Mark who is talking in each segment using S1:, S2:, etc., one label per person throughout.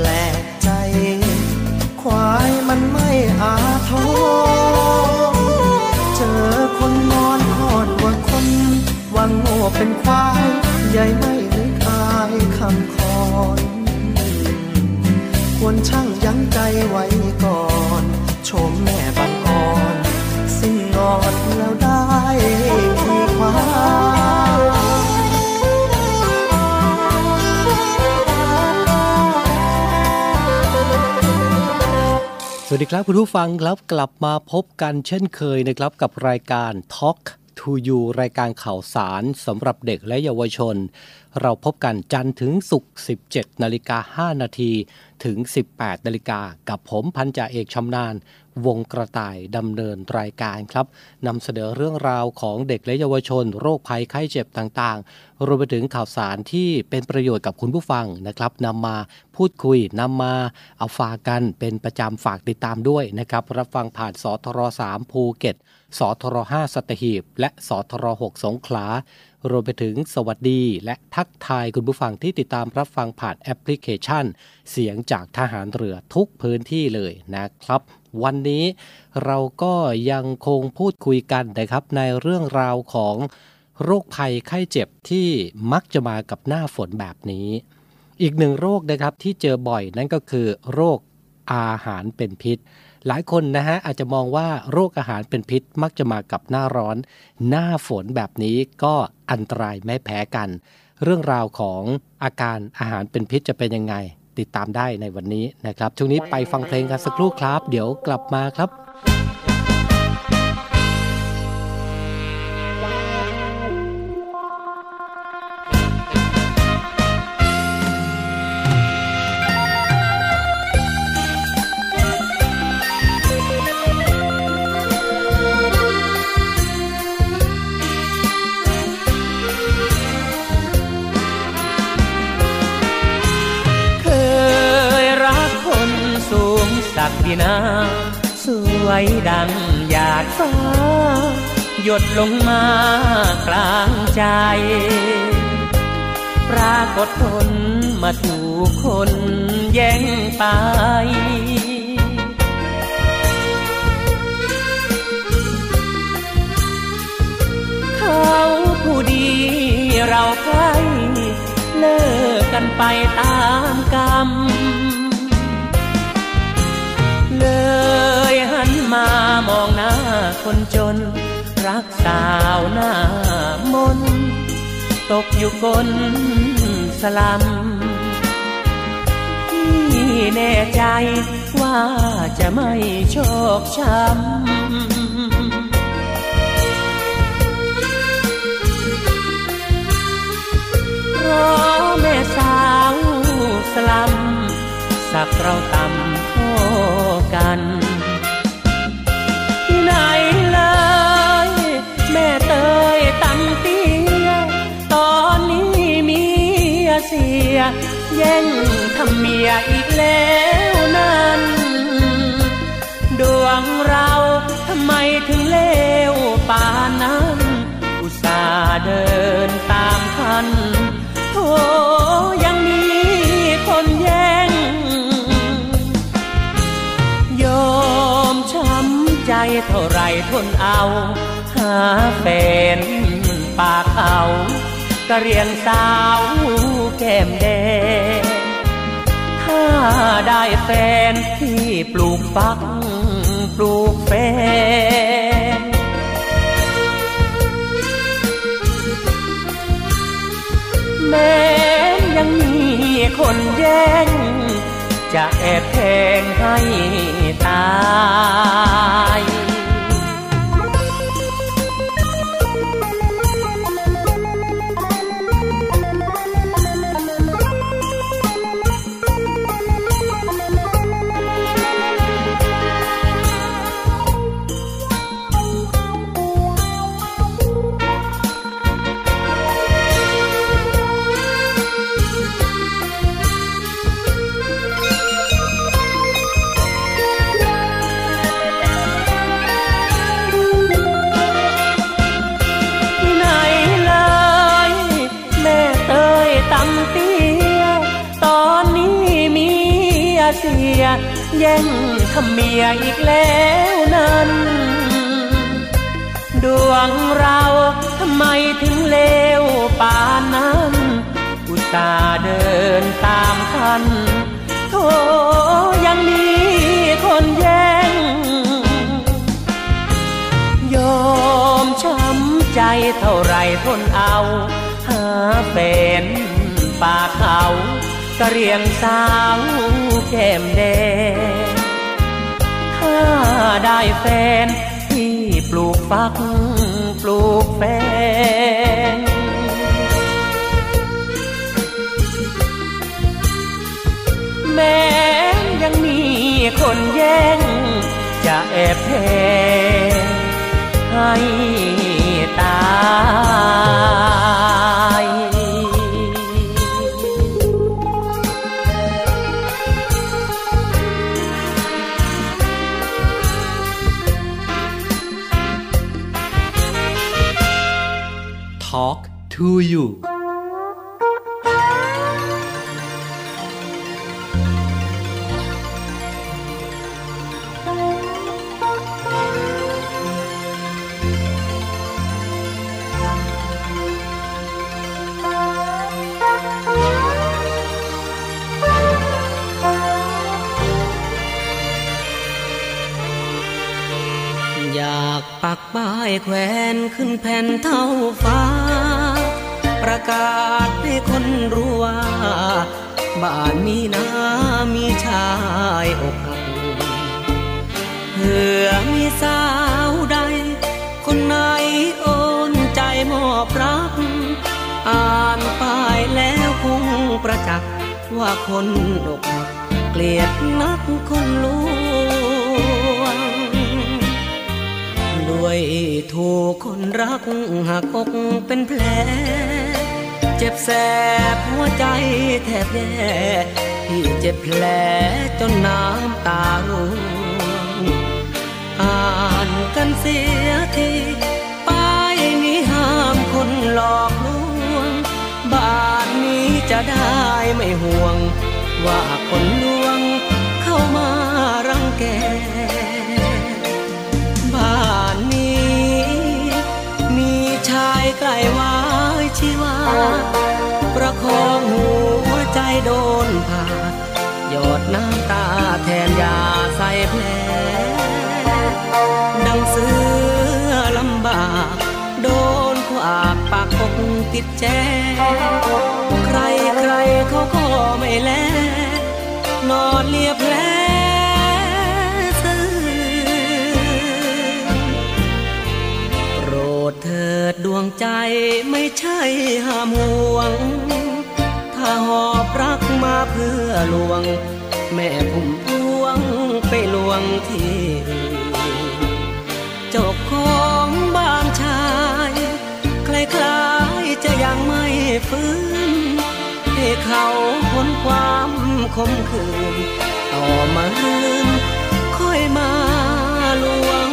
S1: ปลกใจ ควายมันไม่อาทรเจอคนนอนหอนว่าคนวังโง่เป็นควายใหญ่ไม่นึกอายคำคอน ควรช่างยั้งใจไว้ สวั
S2: สดีครับคุณผู้ฟังครับกลับมาพบกันเช่นเคยนะครับกับรายการ Talk to You รายการข่าวสารสำหรับเด็กและเยาวชน เราพบกันจันทร์ถึงศุกร์ 17 นาฬิกา 5 นาทีถึง 18 นาฬิกากับผมพันจ่าเอกชำนาญวงกระต่ายดำเนินรายการครับนำเสนอเรื่องราวของเด็กและเยาวชน โรคภัยไข้เจ็บต่างๆ รวมไปถึงข่าวสารที่เป็นประโยชน์กับคุณผู้ฟังนะครับนำมาพูดคุยนำมาเอาฝากกันเป็นประจำฝากติดตามด้วยนะครับ รับฟังผ่านสทร3ภูเก็ตสทร5สัตหีบ และสทร6สงขลา รวมไปถึงสวัสดีและทักทายคุณผู้ฟังที่ติดตามรับฟังผ่านแอปพลิเคชัน เสียงจากทหารเรือทุกพื้นที่เลยนะครับ วันนี้เราก็ยังคงพูดคุยกันนะครับ ในเรื่องราวของ
S1: โรคภัยไข้เจ็บที่มักจะมากับหน้าฝนแบบนี้ อีกหนึ่งโรคนะครับที่เจอบ่อยนั่นก็คือ โรคอาหารเป็นพิษ หลายคนนะฮะอาจจะมองว่าโรคอาหารเป็นพิษมักจะมากับหน้าร้อน หน้าฝนแบบนี้ก็ อันตรายไม่แพ้กัน เรื่องราวของอาการอาหารเป็นพิษจะเป็นยังไง ติดตามได้ในวันนี้นะครับ ช่วงนี้ไปฟังเพลงกันสักครู่ครับ เดี๋ยวกลับมาครับ
S3: วยดังหยาดฟ้า หยดลงมากลางใจ ปรากฏผลมาถูกคนแย่งไปเขาผู้ดีเราใกล้เลิกกันไปตามกรรม เลย มามองหน้าคนจน รักสาวหน้ามน ตกอยู่กนสลัมที่แน่ใจว่าจะไม่โชคช้ำเพราะแม่สาวสลัมสักเราต่ำกัน เสีย แย่งทำเมียอีกแล้วนั้น ดวงเราทำไมถึงเลวป่านนั้น อุตส่าห์เดินตามทันโอยังมีคนแย่ง ยอมช้ำใจเท่าไรทนเอา หาแฟนปากเอา กะเรียงสาวแก้มแดง ถ้าได้แฟนที่ปลูกฟักปลูกแฟนแม้ยังมีคนแย่ง จะแอบแทงให้ตาย แย่งทำเมียอีกแล้วนั้น ดวงเราทำไมถึงเลวป่านนั้น อุตส่าห์เดินตามทันโธยังมีคนแย่ง ยอมช้ำใจเท่าไรทนเอา หาแฟนป่าเขากระเรียงสาวแก้มแดง ได้แฟน ที่ปลูกฟักปลูกแฟน แม้ยังมีคนแย่ง จะแอบแทงให้ตา
S1: you า
S4: กปักป้ายแขวนขึ้นแผ่นเท่าฟ้า ประกาศให้คนรู้ว่า บ้านมีนามีชายอกหักเพื่อมีสาวใด คนไหนโอนใจมอบรัก อ่านป้ายแล้วคงประจักษ์ว่าคนอกหักเกลียดนักคนลวงด้วยถูกคนรักหักอกเป็นแผล เจ็บแสบหัวใจแทบแย่ที่เจ็บแผลจนน้ำตาร่วงอ่านกันเสียทีป้ายนี้ห้ามคนหลอกลวงบ้านนี้จะได้ไม่ห่วง ว่าคนลวงเข้ามารังแกบ้านนี้ มีชายใกล้วา ชีวา ประคองหัวใจโดนผ่าหยดน้ำตาแทนยาใส่แผล ดังเสือลำบาก โดนขวากปากอกติดแจ ใครใครเขาก็ไม่แล นอนเลียแผล วงใจไม่ใช่ห้ามห่วง ถ้าหอบรักมาเพื่อลวง แม่ผมพวงไปลวงที่อื่นเจ้าของบ้านชายคล้ายๆจะยังไม่ฟื้นให้เขาพ้นความคมคืนต่อมาลืมค่อยมาลวง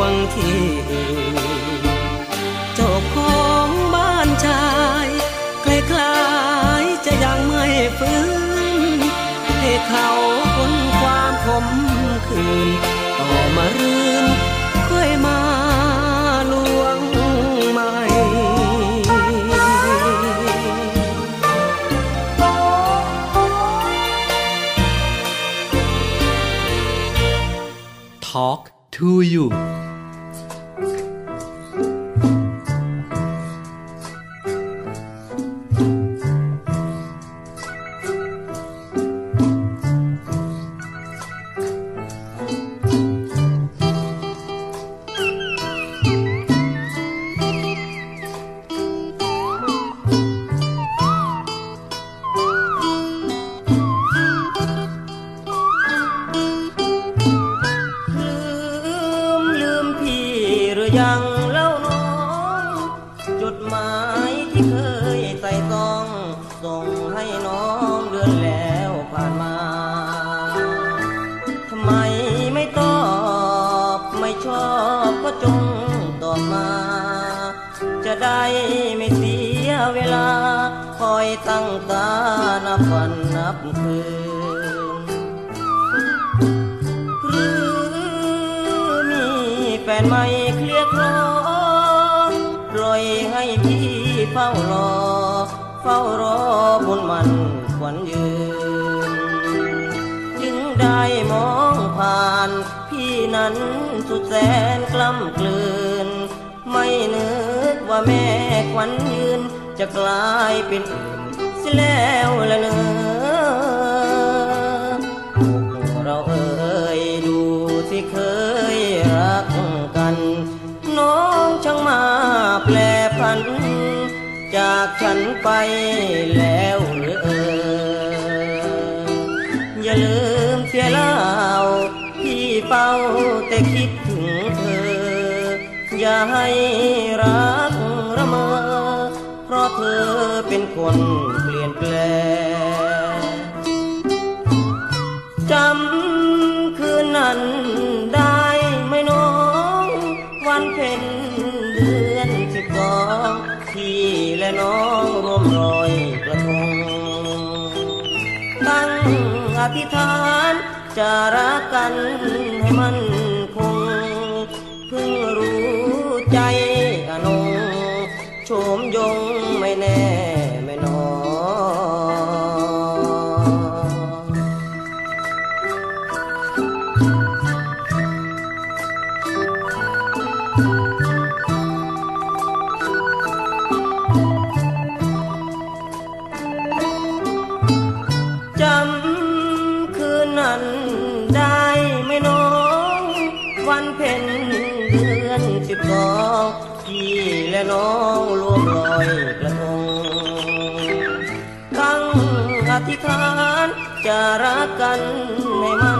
S4: วงที่อื่นเจ้าของบ้านชายคล้ายๆจะยังไม่ฟื้นให้เขาพ้นความขมคืน ต่อมารื่นค่อยมาลวงใหม่
S5: Talk to you
S4: อย่าให้รักระ
S5: เมอเพราะเธอเป็นคนเปลี่ยนแปลงจำคืนนั้นได้ไหมน้อง วันเพ็ญเดือนสิบสองพี่และน้องร่วมรอยกระทงตั้งอธิษฐานจะรักกันให้มัน จะรักกันให้มัน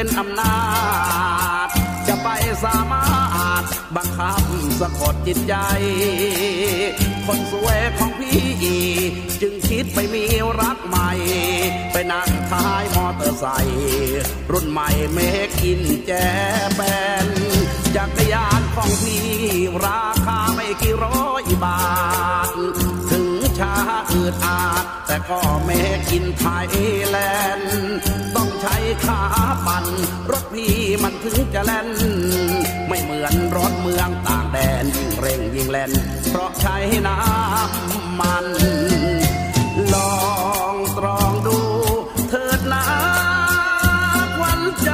S6: เป็นอำนาจ จะไปสามารถบังคับสะกดจิตใจ คนสวยของพี่จึงคิดไปมีรักใหม่ ไปนั่งท้ายมอเตอร์ไซค์รุ่นใหม่เมกินแจแปนจักรยานของพี่ราคาไม่กี่ร้อยบาท ช้าอืดอาด แต่ก็เมกินไทยแลนด์ต้องใช้ขาปั่น รถพี่มันถึงจะแล่น ไม่เหมือนรถเมืองต่างแดน ยิ่งเร่งยิ่งแล่น เพราะใช้น้ำมัน ลองตรองดู เถิดนะควันใจ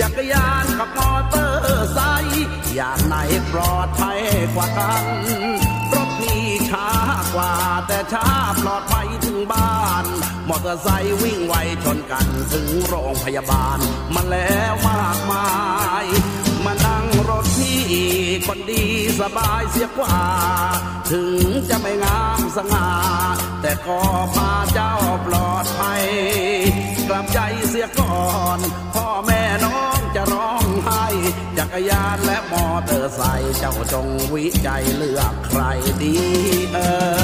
S6: จักรยานกับมอเตอร์ไซค์อย่างไหนปลอดภัยกว่ากัน ช้ากว่าแต่ช้าปลอดภัยถึงบ้าน มอเตอร์ไซค์วิ่งไวชนกันถึงโรงพยาบาล มาแล้วมากมาย มานั่งรถพี่คนดีสบายเสียกว่า ถึงจะไม่งามสง่าแต่ก็พาเจ้าปลอดภัย กลับใจเสียก่อน พ่อแม่น้อง จะร้องไห้ จักรยานและมอเตอร์ไซค์เจ้าจงวิจัยเลือกใครดีเอ่ย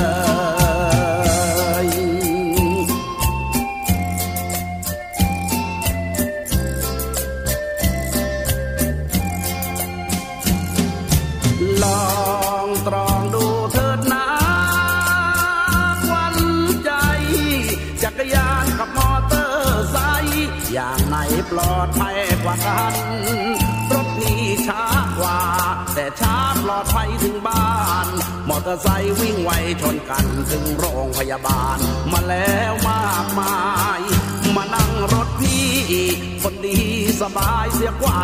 S6: ว่ากันรถนี่ช้ากว่า แต่ช้าปลอดภัยถึงบ้าน มอเตอร์ไซค์วิ่งไวชนกันถึงโรงพยาบาล มาแล้วมากมาย มานั่งรถพี่คนดีสบายเสียกว่า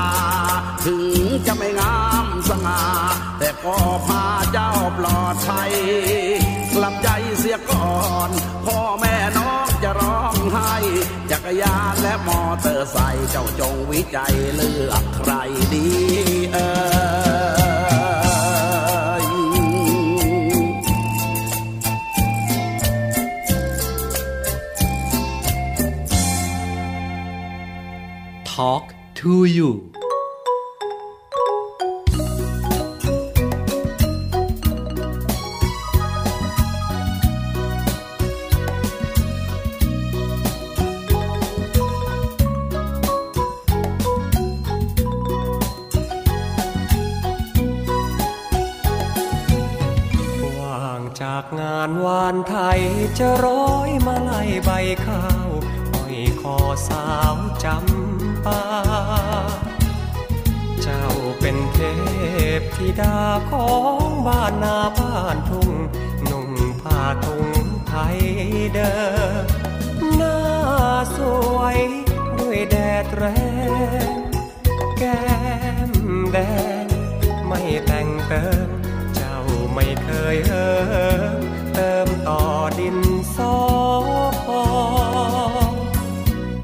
S6: ถึงจะไม่งามสง่าแต่ก็พาเจ้าปลอดภัย กลับใจเสียก่อน พ่อแม่น้องจะร้องไห้ จักรยานและมอเตอร์ไซค์เจ้าจงวิจัยเลือกใครดีเออ
S7: Talk
S1: to you
S8: จากงานวานไทยจะร้อยมาไล่ใบข้าวห้อยคอสาวจำปา เจ้าเป็นเทพธิดาของบ้านนาบ้านทุ่งนุ่มผ้าทุงไทยเดิมหน้าสวยด้วยแดดแรงแก้ เคยเอิมเติมต่อดินสอพอ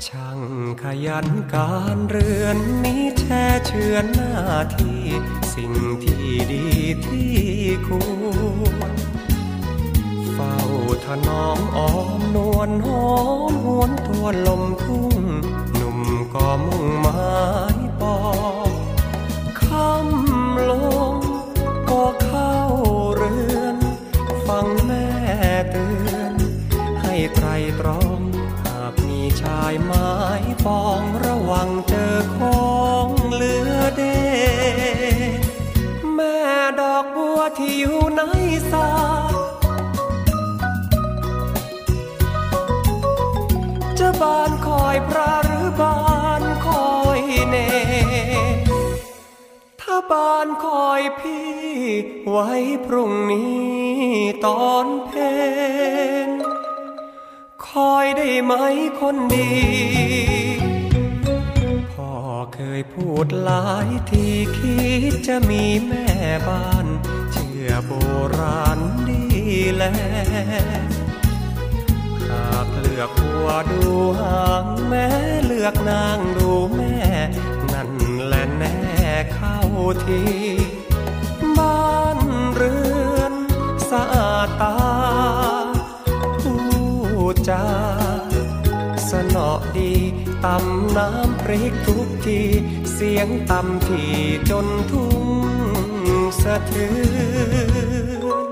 S8: ช่างขยันการเรือนนี้แช่เชือนหน้าที่สิ่งที่ดีที่ควรเฝ้าถนอมอ้อมนวลหอมหวนทวนลมทุ่ง หนุ่มก็มุ่งหมายปองคำล เตือน ให้ใครตรองหากมีชายหมายปองระวังเจอของเหลือเด แม่ดอกบัวที่อยู่ในสาจะบานคอยพระ ถ้าบานคอยพี่ ไว้พรุ่งนี้ตอนเพนคอยได้ไหมคนดี พ่อเคยพูดหลายทีคิดจะมีแม่บ้าน เชื่อโบราณดีแลหากเลือกหัวดูหางแม่เลือกนางดูแม่ นั่นแหละแน่ เข้าทีบ้านเรือนสะอาดตาผู้จาสนอดีตำน้ำพริกทุกที เสียงตำที่จนทุ่งสะเทือน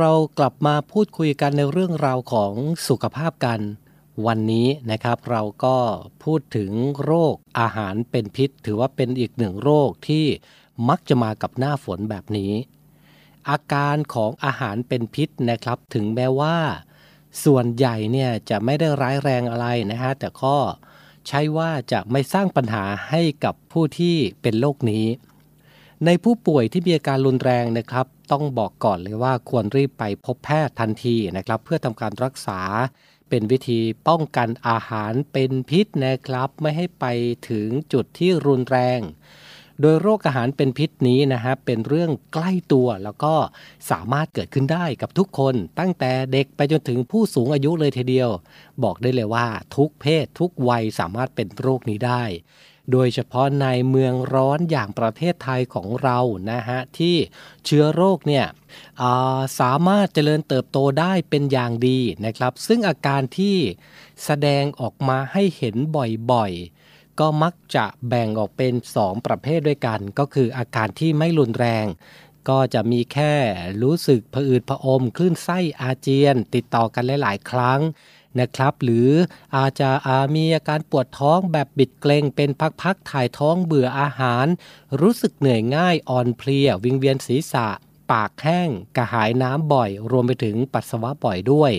S8: เรากลับ
S1: มาพูดคุยกันในเรื่องราวของสุขภาพกัน วันนี้นะครับเราก็พูดถึงโรคอาหารเป็นพิษ ถือว่าเป็นอีกหนึ่งโรคที่มักจะมากับหน้าฝนแบบนี้ อาการของอาหารเป็นพิษนะครับ ถึงแม้ว่า ส่วนใหญ่เนี่ยจะไม่ได้ร้ายแรงอะไรนะฮะแต่ก็ใช่ว่าจะไม่สร้างปัญหาให้กับผู้ที่เป็นโรคนี้ ในผู้ป่วยที่มีอาการรุนแรงนะครับ ต้องบอกก่อนเลยว่าควรรีบไปพบแพทย์ทันทีนะครับ เพื่อทำการรักษาเป็นวิธีป้องกันอาหารเป็นพิษนะครับ ไม่ให้ไปถึงจุดที่รุนแรง โดยโรคอาหารเป็นพิษนี้นะฮะเป็นเรื่องใกล้ตัวแล้วก็สามารถเกิดขึ้นได้กับทุกคน ตั้งแต่เด็กไปจนถึงผู้สูงอายุเลยทีเดียว บอกได้เลยว่าทุกเพศทุกวัยสามารถเป็นโรคนี้ได้ โดยเฉพาะในเมืองร้อนอย่างประเทศไทยของเรานะฮะที่เชื้อโรคเนี่ยสามารถเจริญเติบโตได้เป็นอย่างดีนะครับ ซึ่งอาการที่แสดงออกมาให้เห็นบ่อยๆ ก็มักจะแบ่งออกเป็น 2 ประเภทด้วยกัน ก็คืออาการที่ไม่รุนแรง ก็จะมีแค่รู้สึกผะอืดผะอมคลื่นไส้อาเจียน ติดต่อกันหลายๆ ครั้ง นะครับ หรืออาจจะมีอาการปวดท้องแบบบิดเกรงเป็นพักๆถ่ายท้องเบื่ออาหาร รู้สึกเหนื่อยง่ายอ่อนเพลีย วิงเวียนศีรษะ ปากแห้ง กระหายน้ำบ่อย รวมไปถึงปัสสาวะบ่อยด้วย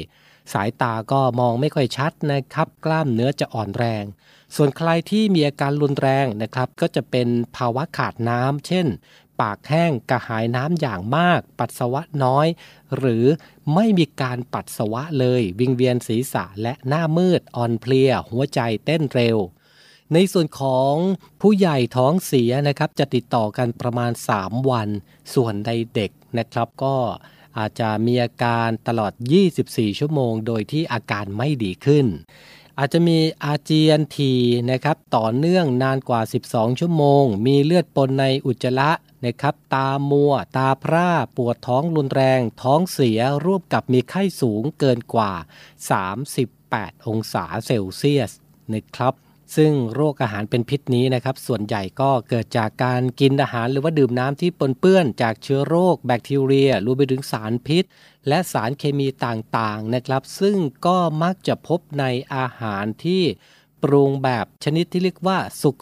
S1: สายตาก็มองไม่ค่อยชัดนะครับ กล้ามเนื้อจะอ่อนแรง ส่วนใครที่มีอาการรุนแรงนะครับ ก็จะเป็นภาวะขาดน้ำเช่น ปากแห้งกระหายน้ำอย่างมาก ปัสสาวะน้อย หรือไม่มีการปัสสาวะเลย วิงเวียนศีรษะและหน้ามืดอ่อนเพลีย หัวใจเต้นเร็ว ในส่วนของผู้ใหญ่ท้องเสียนะครับ จะติดต่อกันประมาณ 3 วัน ส่วนในเด็กนะครับก็อาจจะมีอาการตลอด 24 ชั่วโมง โดยที่อาการไม่ดีขึ้น อาจจะมีอาเจียนทีนะครับต่อเนื่องนานกว่า 12 ชั่วโมง มีเลือดปนในอุจจาระนะครับตามัว ตาพร่า ปวดท้องรุนแรง ท้องเสียร่วมกับมีไข้สูงเกินกว่า 38 องศาเซลเซียสนะครับ ซึ่งโรคอาหารเป็นพิษนี้นะครับ ส่วนใหญ่ก็เกิดจากการกินอาหารหรือว่าดื่มน้ำที่ปนเปื้อนจากเชื้อโรคแบคทีเรียรวมไปถึงสารพิษ และสารเคมีต่างๆนะครับ ซึ่งก็มักจะพบในอาหารที่ปรุงแบบชนิดที่เรียกว่า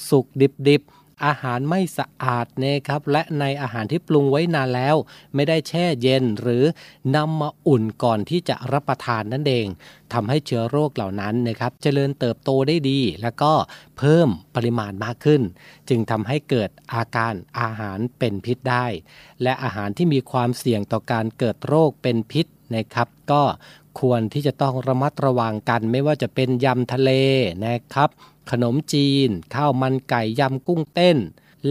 S1: สุกๆดิบๆ อาหารไม่สะอาดนะครับและในอาหารที่ปรุงไว้นานแล้ว ไม่ได้แช่เย็นหรือนำมาอุ่นก่อนที่จะรับประทานนั่นเองทำให้เชื้อโรคเหล่านั้นนะครับเจริญเติบโตได้ดี แล้วก็เพิ่มปริมาณมากขึ้น จึงทำให้เกิดอาการอาหารเป็นพิษได้ และอาหารที่มีความเสี่ยงต่อการเกิดโรคเป็นพิษนะครับ ก็ควรที่จะต้องระมัดระวังกัน ไม่ว่าจะเป็นยำทะเลนะครับ ขนมจีน ข้าวมันไก่ยำกุ้งเต้น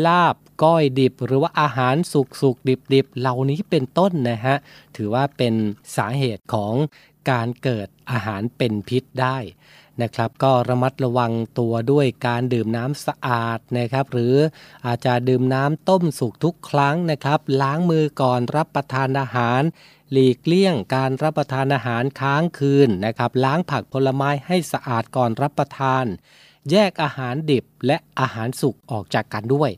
S1: ลาบก้อยดิบ หรือว่าอาหารสุกสุกดิบดิบเหล่านี้เป็นต้นนะฮะ ถือว่าเป็นสาเหตุของการเกิดอาหารเป็นพิษได้นะครับก็ระมัดระวังตัวด้วยการดื่มน้ำสะอาดนะครับ หรืออาจจะดื่มน้ำต้มสุกทุกครั้งนะครับ ล้างมือก่อนรับประทานอาหาร หลีกเลี่ยงการรับประทานอาหารค้างคืนนะครับ ล้างผักผลไม้ให้สะอาดก่อนรับประทาน แยกอาหารดิบและอาหารสุกออกจากกันด้วย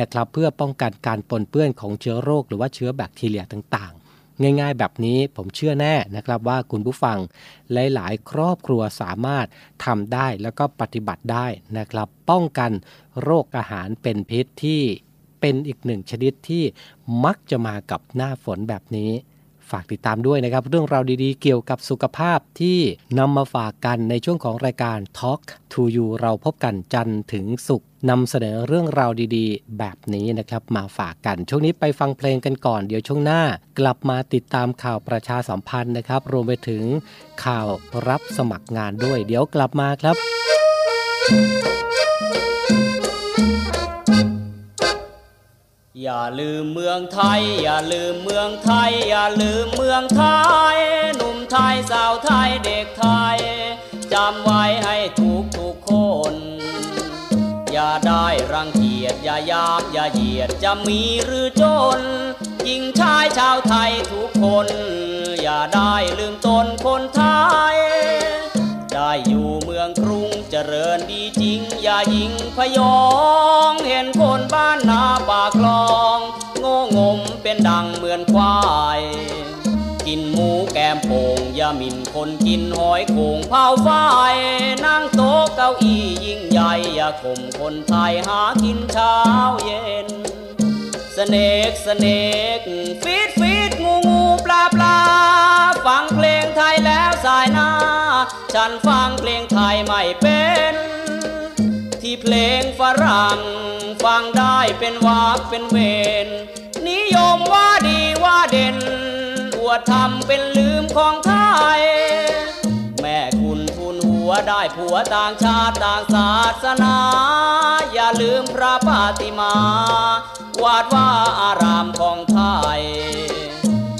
S1: นะครับเพื่อป้องกันการปนเปื้อนของเชื้อโรคหรือว่าเชื้อแบคทีเรียต่างๆ ง่ายๆ แบบนี้ผมเชื่อแน่นะครับว่าคุณผู้ฟังหลายๆ ครอบครัวสามารถทำได้แล้วก็ปฏิบัติได้นะครับ ป้องกันโรคอาหารเป็นพิษที่เป็นอีกหนึ่งชนิดที่มักจะมากับหน้าฝนแบบนี้ ฝากติดตามด้วยนะครับ เรื่องราวดีๆ เกี่ยวกับสุขภาพที่นำมาฝากกันในช่วงของรายการ Talk to You เราพบกันจันทร์ถึงสุขนำเสนอเรื่องราวดีๆ แบบนี้นะครับ มาฝากกัน ช่วงนี้ไปฟังเพลงกันก่อน เดี๋ยวช่วงหน้ากลับมาติดตามข่าวประชาสัมพันธ์นะครับ รวมไปถึงข่าวรับสมัครงานด้วย เดี๋ยวกลับมาครับ
S9: อย่าลืมเมืองไทย อย่าลืมเมืองไทย อย่าลืมเมืองไทย หนุ่มไทยสาวไทยเด็กไทยจำไว้ให้ทุกทุกคน อย่าได้รังเกียจอย่ายามอย่าเหยียดจะมีหรือจนหญิงชายชาวไทยทุกคน อย่าได้ลืมตนคนไทย ได้อยู่เมืองกรุงเจริญดีจริง อย่ายิงพยอง เห็นคนบ้านนาปากคลอง โง่งมเป็นดังเหมือนควาย กินหมูแกมโป่งอย่ามินคนกินหอยโขงเผาไฟนั่งโต๊ะเก้าอี้ยิ่งใหญ่อย่าข่มคนไทยหากินเช้าเย็นสเนกสเนกฟีดฟีดงูงู ฟังเพลงไทยแล้วสายหน้า ฉันฟังเพลงไทยไม่เป็น ที่เพลงฝรั่ง ฟังได้เป็นวากเป็นเวนนิยมว่าดีว่าเด่น อวดทำเป็นลืมของไทย แม่คุณทุนหัวได้ผัวต่างชาติต่างศาสนา อย่าลืมพระปาติมา วาดว่าอารามของไทย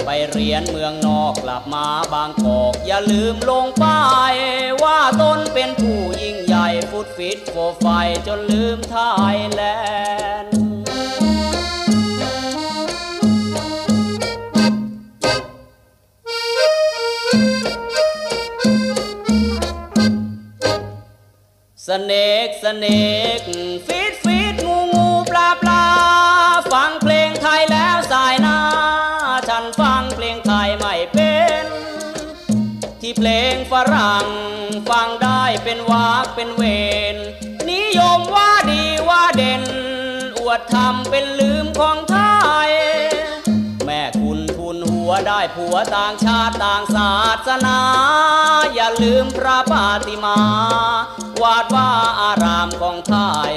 S9: ไปเรียนเมืองนอกกลับมาบางกอก อย่าลืมลงป้าย ว่าตนเป็นผู้ยิ่งใหญ่ฟุตฟิตโฟไฟจนลืมไทยแลนด์สเนกสเนกฟิตฟิตงูงูปลาปลาฟัง รังฟังได้เป็นวากเป็นเวนนิยมว่าดีว่าเด่น อวดทำเป็นลืมของไทย แม่คุณทุนหัวได้ผัวต่างชาติต่างศาสนา อย่าลืมพระปาติมา วาดว่าอารามของไทย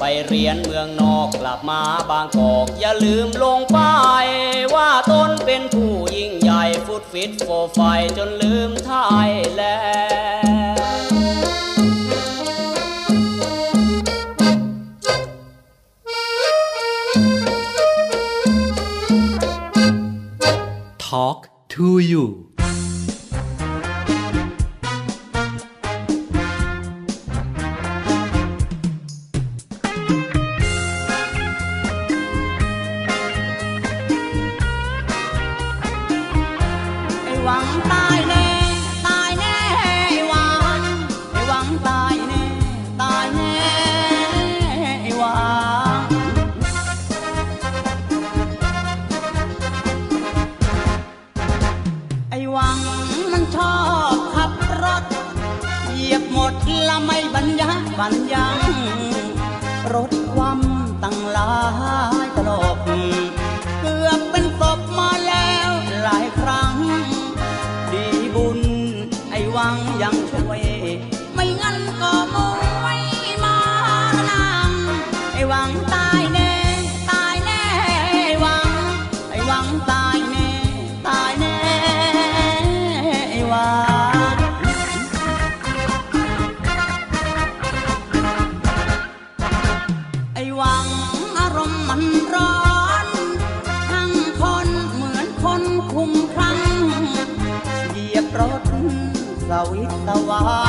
S9: ไปเรียนเมืองนอกกลับมาบางกอกอย่าลืมลงปายว่าตนเป็นผู้ยิ่งใหญ่ฟุตฟิตโฟไฟจนลืมไทยแล
S10: ทอล์ก to you ตะวัน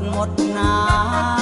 S3: một ná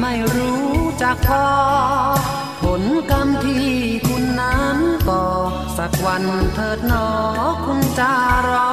S11: ไม่รู้จักพอ ผลกรรมที่คุณนั้นก่อสักวันเถิดหนอคุณจะรอ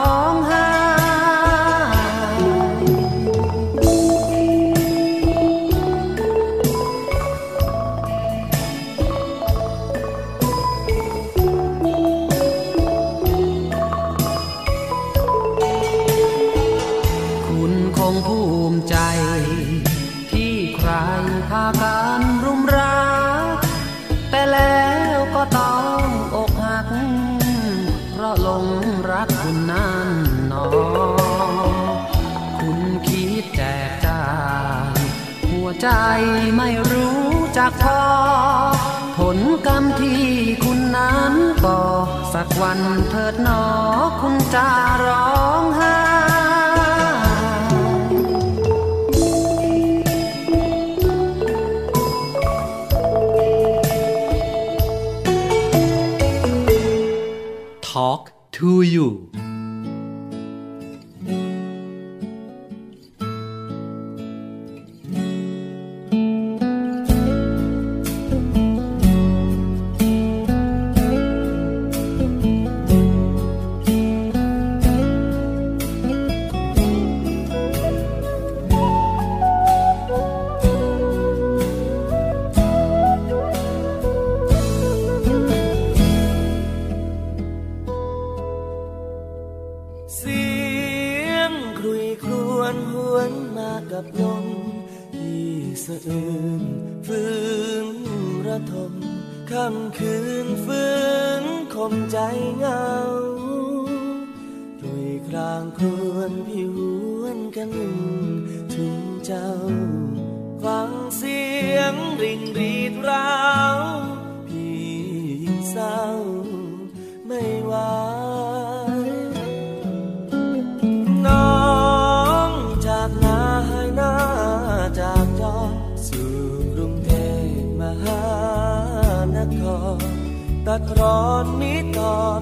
S11: สักวันเถิดหนอคุณจะร้องไห้
S12: เจ้า
S11: ฟังเสียงริงรีดร้าวพี่ยิ่งเศร้า ไม่ไหวน้องจากนาให้หน้าจากจอสู่กรุงเทพมหานครตัดร้อนมิตอบ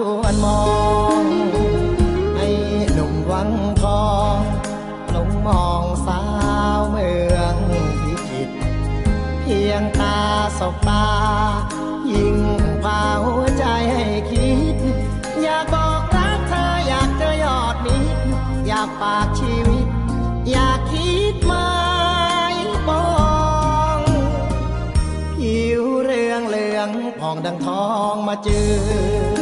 S13: ชวนมองให้หนุ่มวังทองลงมองสาวเมืองพิจิต เพียงตาสบตา ยิ่งพาหัวใจให้คิด อยากบอกรักเธออยากเจอยอดมิตรอยากฝากชีวิต อยากคิดไม้ปองผิวเรืองเหลืองผ่องดังทองมาเจอ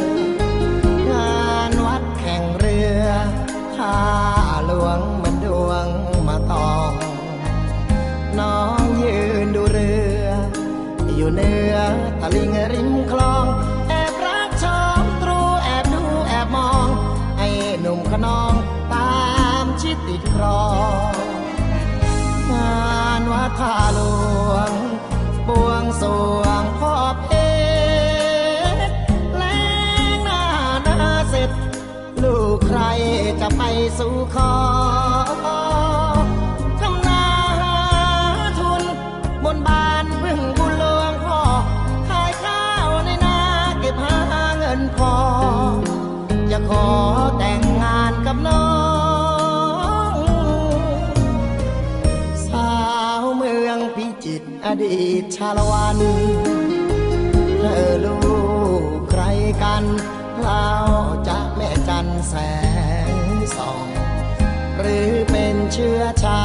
S13: เหนือตะลิงริมคลอง แอบรักชมตรูแอบดูแอบมองไอ้หนุ่มขนองตามชิดติดครองงานวัดท่าหลวงบวงสรวงพ่อเพชรแลงหน้าหน้าเสร็จ ลูกใครจะไปสู่ขอ ดีตชาละวันเธอลูกใครกันเราจะแม่จันแสงส่อง หรือเป็นเชื้อชา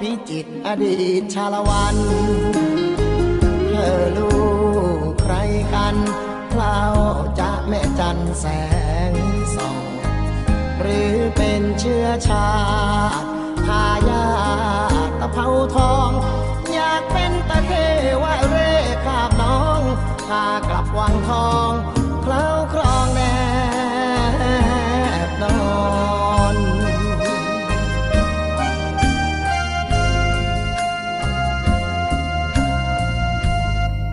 S13: พิจิตอดีตชาละวันเธอลูกใครกันเล่าจะแม่จันแสงส่องหรือเป็นเชื้อชาติทายาตะเภาทอง อยากเป็นตะเคว่าเร่ขาบน้องพากลับวังทอง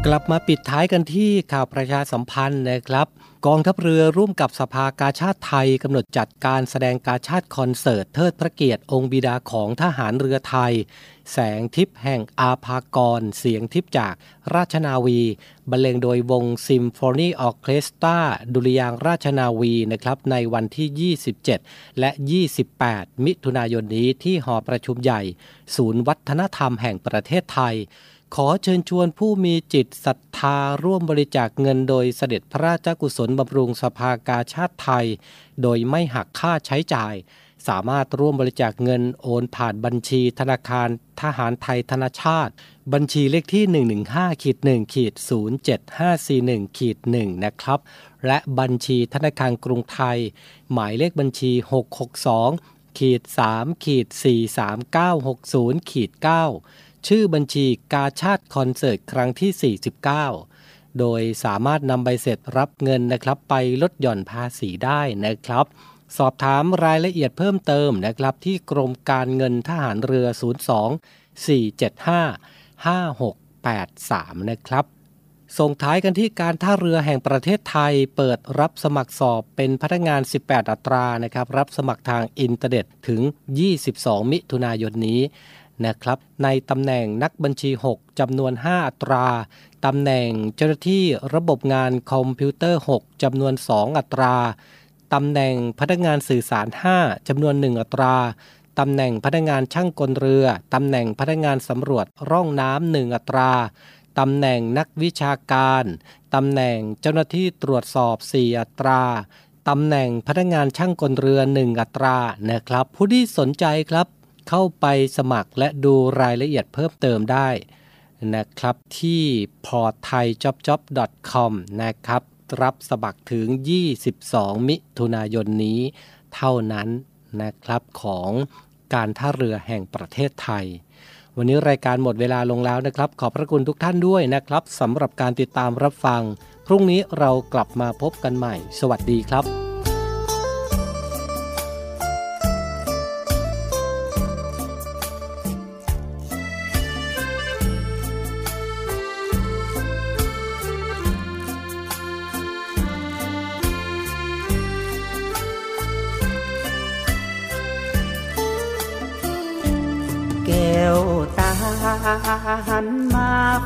S1: กลับมาปิดท้ายกันที่ข่าวประชาสัมพันธ์นะครับ กองทัพเรือร่วมกับสภากาชาติไทยกำหนดจัดการแสดงกาชาติคอนเสิร์ตเทิดพระเกียรติองค์บิดาของทหารเรือไทย แสงทิพย์แห่งอาภากร เสียงทิพย์จากราชนาวี บรรเลงโดยวงซิมโฟนีออเคสตราดุริยางราชนาวีนะครับในวันที่ 27 และ 28 มิถุนายนนี้ที่หอประชุมใหญ่ ศูนย์วัฒนธรรมแห่งประเทศไทย ขอเชิญชวนผู้มีจิตศรัทธาร่วมบริจาคเงินโดยเสด็จพระราชกุศลบำรุงสภากาชาติไทย โดยไม่หักค่าใช้จ่าย สามารถร่วมบริจาคเงินโอนผ่านบัญชีธนาคารทหารไทยธนาชาติ บัญชีเลขที่ 115ขีด1ขีด07541ขีด1นะครับ และบัญชีธนาคารกรุงไทย หมายเลขบัญชี 662ขีด3ขีด43960ขีด9 ชื่อบัญชีกาชาติคอนเสิร์ตครั้งที่ 49 โดยสามารถนำใบเสร็จรับเงินนะครับไปลดหย่อนภาษีได้นะครับ สอบถามรายละเอียดเพิ่มเติมนะครับ ที่กรมการเงินทหารเรือ 02 475 5683 นะครับส่งท้ายกันที่การท่าเรือแห่งประเทศไทย เปิดรับสมัครสอบเป็นพนักงาน 18 อัตรานะครับ รับสมัครทางอินเทอร์เน็ตถึง 22 มิถุนายนนี้ นะครับในตำแหน่งนักบัญชี 6จำนวน 5 อัตราตำแหน่งเจ้าหน้าที่ระบบงานคอมพิวเตอร์ 6จำนวน 2 อัตราตำแหน่งพนักงานสื่อสาร 5จำนวน 1 อัตราตำแหน่งพนักงานช่างกลเรือตำแหน่งพนักงานสำรวจร่องน้ำหนึ่งอัตราตำแหน่งนักวิชาการตำแหน่งเจ้าหน้าที่ตรวจสอบ 4 อัตราตำแหน่งพนักงานช่างกลเรือ 1 อัตรานะครับ ผู้ที่สนใจครับ เข้าไปสมัครและดูรายละเอียดเพิ่มเติมได้นะครับที่ porthaijobjob.com นะครับ รับสมัครถึง 22 มิถุนายนนี้เท่านั้นนะครับของการท่าเรือแห่งประเทศไทย วันนี้รายการหมดเวลาลงแล้วนะครับ ขอบพระคุณทุกท่านด้วยนะครับสำหรับการติดตามรับฟัง พรุ่งนี้เรากลับมาพบกันใหม่ สวัสดีครับ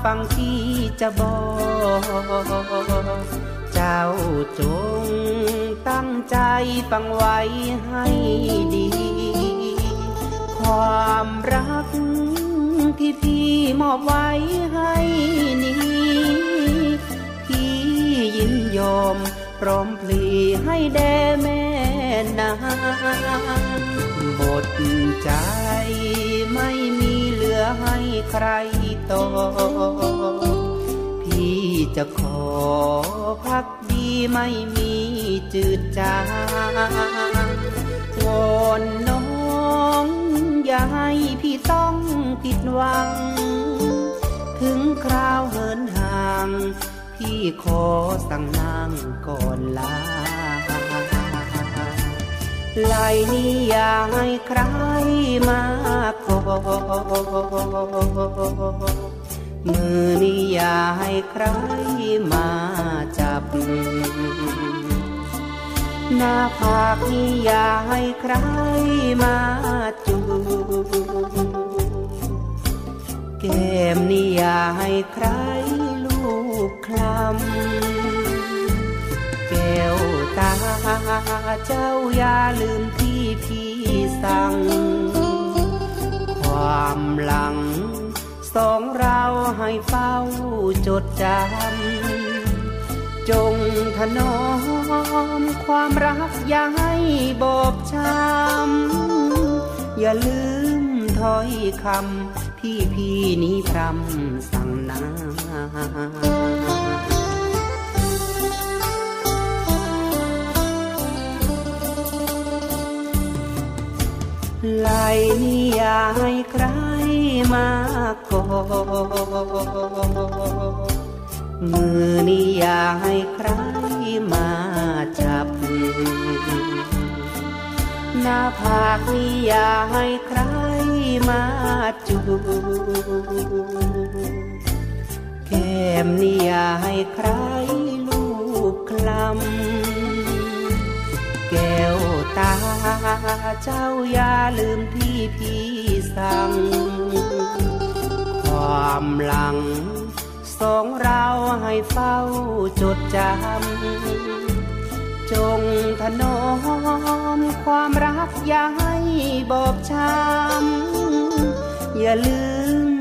S14: ฟังที่จะบอก เจ้าจงตั้งใจฟังไว้ให้ดี ความรักที่พี่มอบไว้ให้นี้ พี่ยินยอมพร้อมพลีให้แด่แม่นางบทใจไม่มี อให้ใครต่อ พี่จะขอพักดีไม่มีจืดจางวอนน้องอย่าให้พี่ต้องผิดหวัง ถึงคราวเหินห่าง พี่ขอสั่งนางก่อนลาลายนี้อย่าให้ใครมา มือนี้อย่าให้ใครมาจับ หน้าผากนี้อย่าให้ใครมาจูแก้มนี้อย่าให้ใครลูกคลำแก้วตาเจ้าอย่าลืมที่พี่สั่ง ความหลัง สองเราให้เฝ้าจดจำ จงถนอมความรักอย่าให้บอบช้ำ อย่าลืมถ้อยคำที่พี่นี้พรำสั่งนา ไหลนี้อย่าให้ใครมาก่อมือนี้อย่าให้ใครมาจับ หน้าผากนี้อย่าให้ใครมาจูแก้มนี้อย่าให้ใครลูกคลำแก้ว ตา เจ้าอย่าลืมที่พี่สั่ง ความหลังสองเราให้เฝ้าจดจำ จงถนอมความรักอย่าให้บอบช้ำ อย่าลื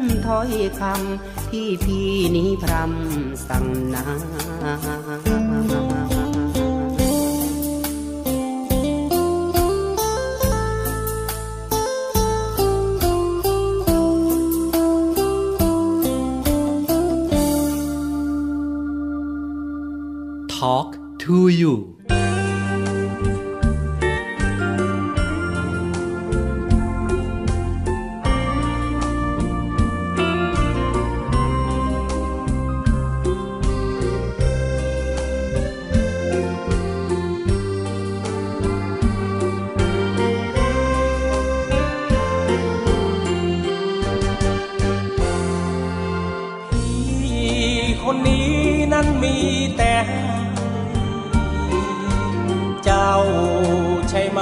S14: มถ้อยคำที่พี่นี้พรำสั่งนา
S1: Talk to you
S15: ใช่ไหม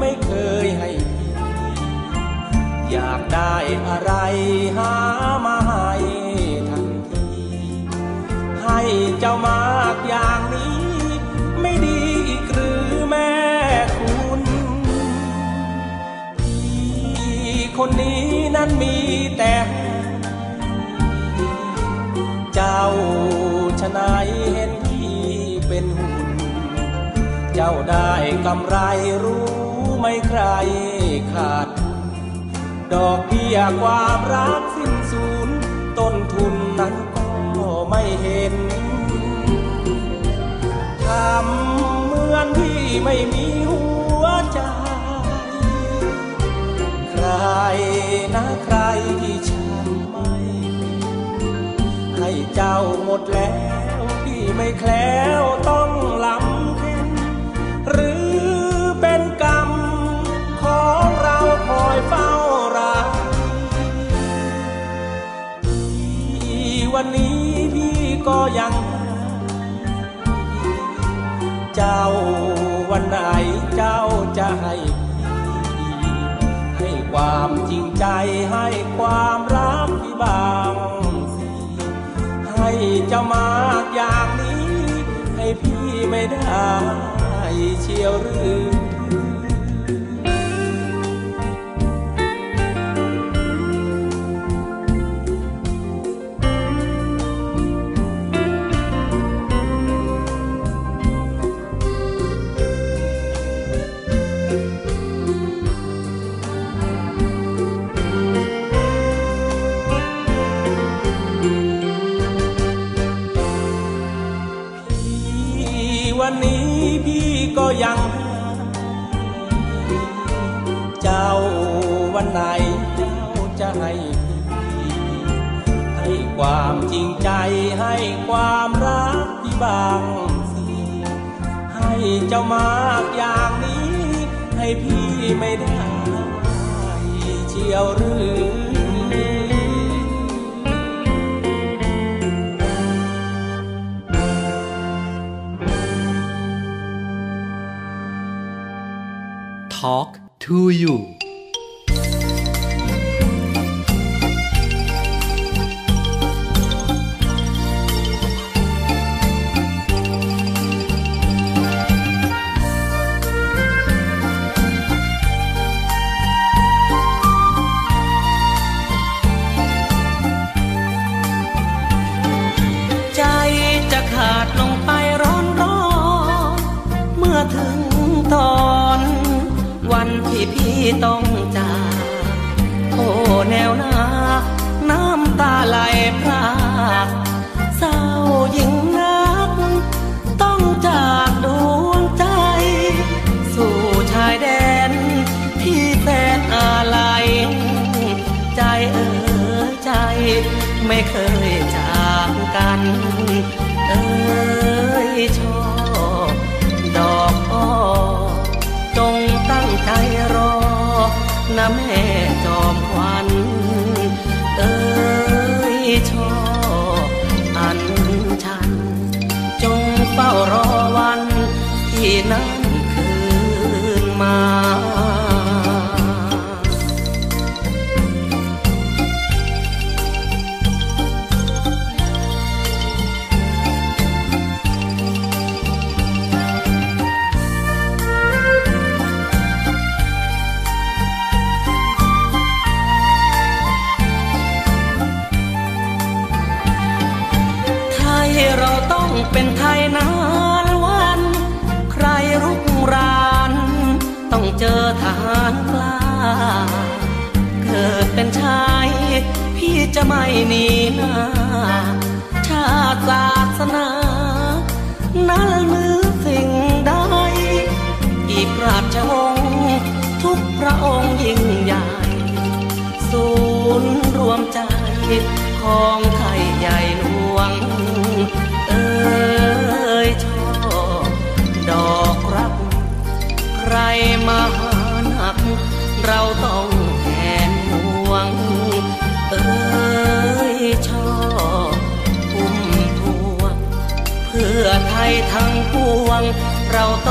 S15: ไม่เคยให้ทีอยากได้อะไรหามาให้ทันที ให้เจ้ามากอย่างนี้ ไม่ดีอีกหรือแม่คุณพี่คนนี้นั้นมีแต่เจ้าชนายเห็น เจ้าได้กำไรรู้ไม่ใครขาด ดอกเบี้ยความรักสิ้นสูญต้นทุนนั้นก็ไม่เห็นทำเหมือนที่ไม่มีหัวใจ ใครนะใครที่ฉันไม่ให้เจ้าหมดแล้วพี่ไม่แคล้วต้อง หรือเป็นกรรมของเราคอยเฝ้ารักวันนี้พี่ก็ยัง เจ้าวันไหนเจ้าจะให้พี่ให้ความจริงใจให้ความรักพี่บางสิให้เจ้ามากอย่างนี้ ให้พี่ไม่ได้ เชียวหรือ เจ้าวันไหนเจ้าจะให้พี่ให้ความจริงใจให้ความรักพี่บางสิให้เจ้ามากอย่างนี้ ให้พี่ไม่ได้เชียวหรือ
S4: Talk to you
S16: เป็นชาย พี่จะไม่หนีหน้า ชาติศาสนานั้นมือสิ่งใดอีกราชวงศ์ทุกพระองค์ยิ่งใหญ่ ศูนย์รวมใจของไทยใหญ่หลวง เรา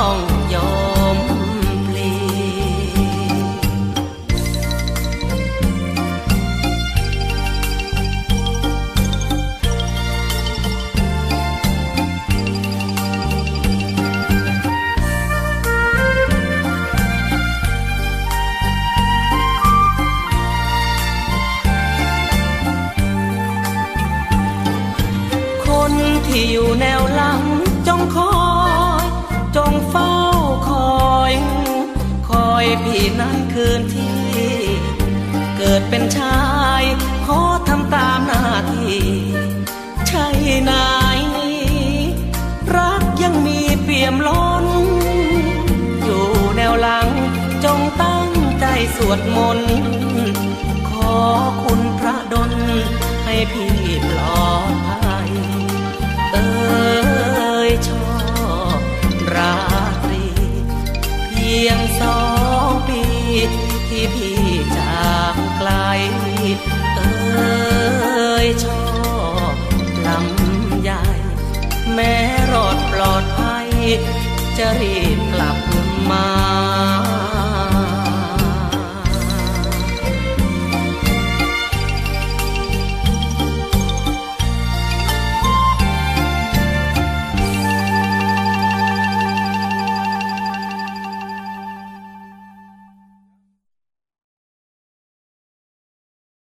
S4: ดมนต์ขอคุณพระดลให้พี่ปลอดภัยเอ้ยชอบราตรี เพียงสองปีที่พี่จากไกลเอ้ยชอบลำใหญ่ แม้รอดปลอดภัยจะรี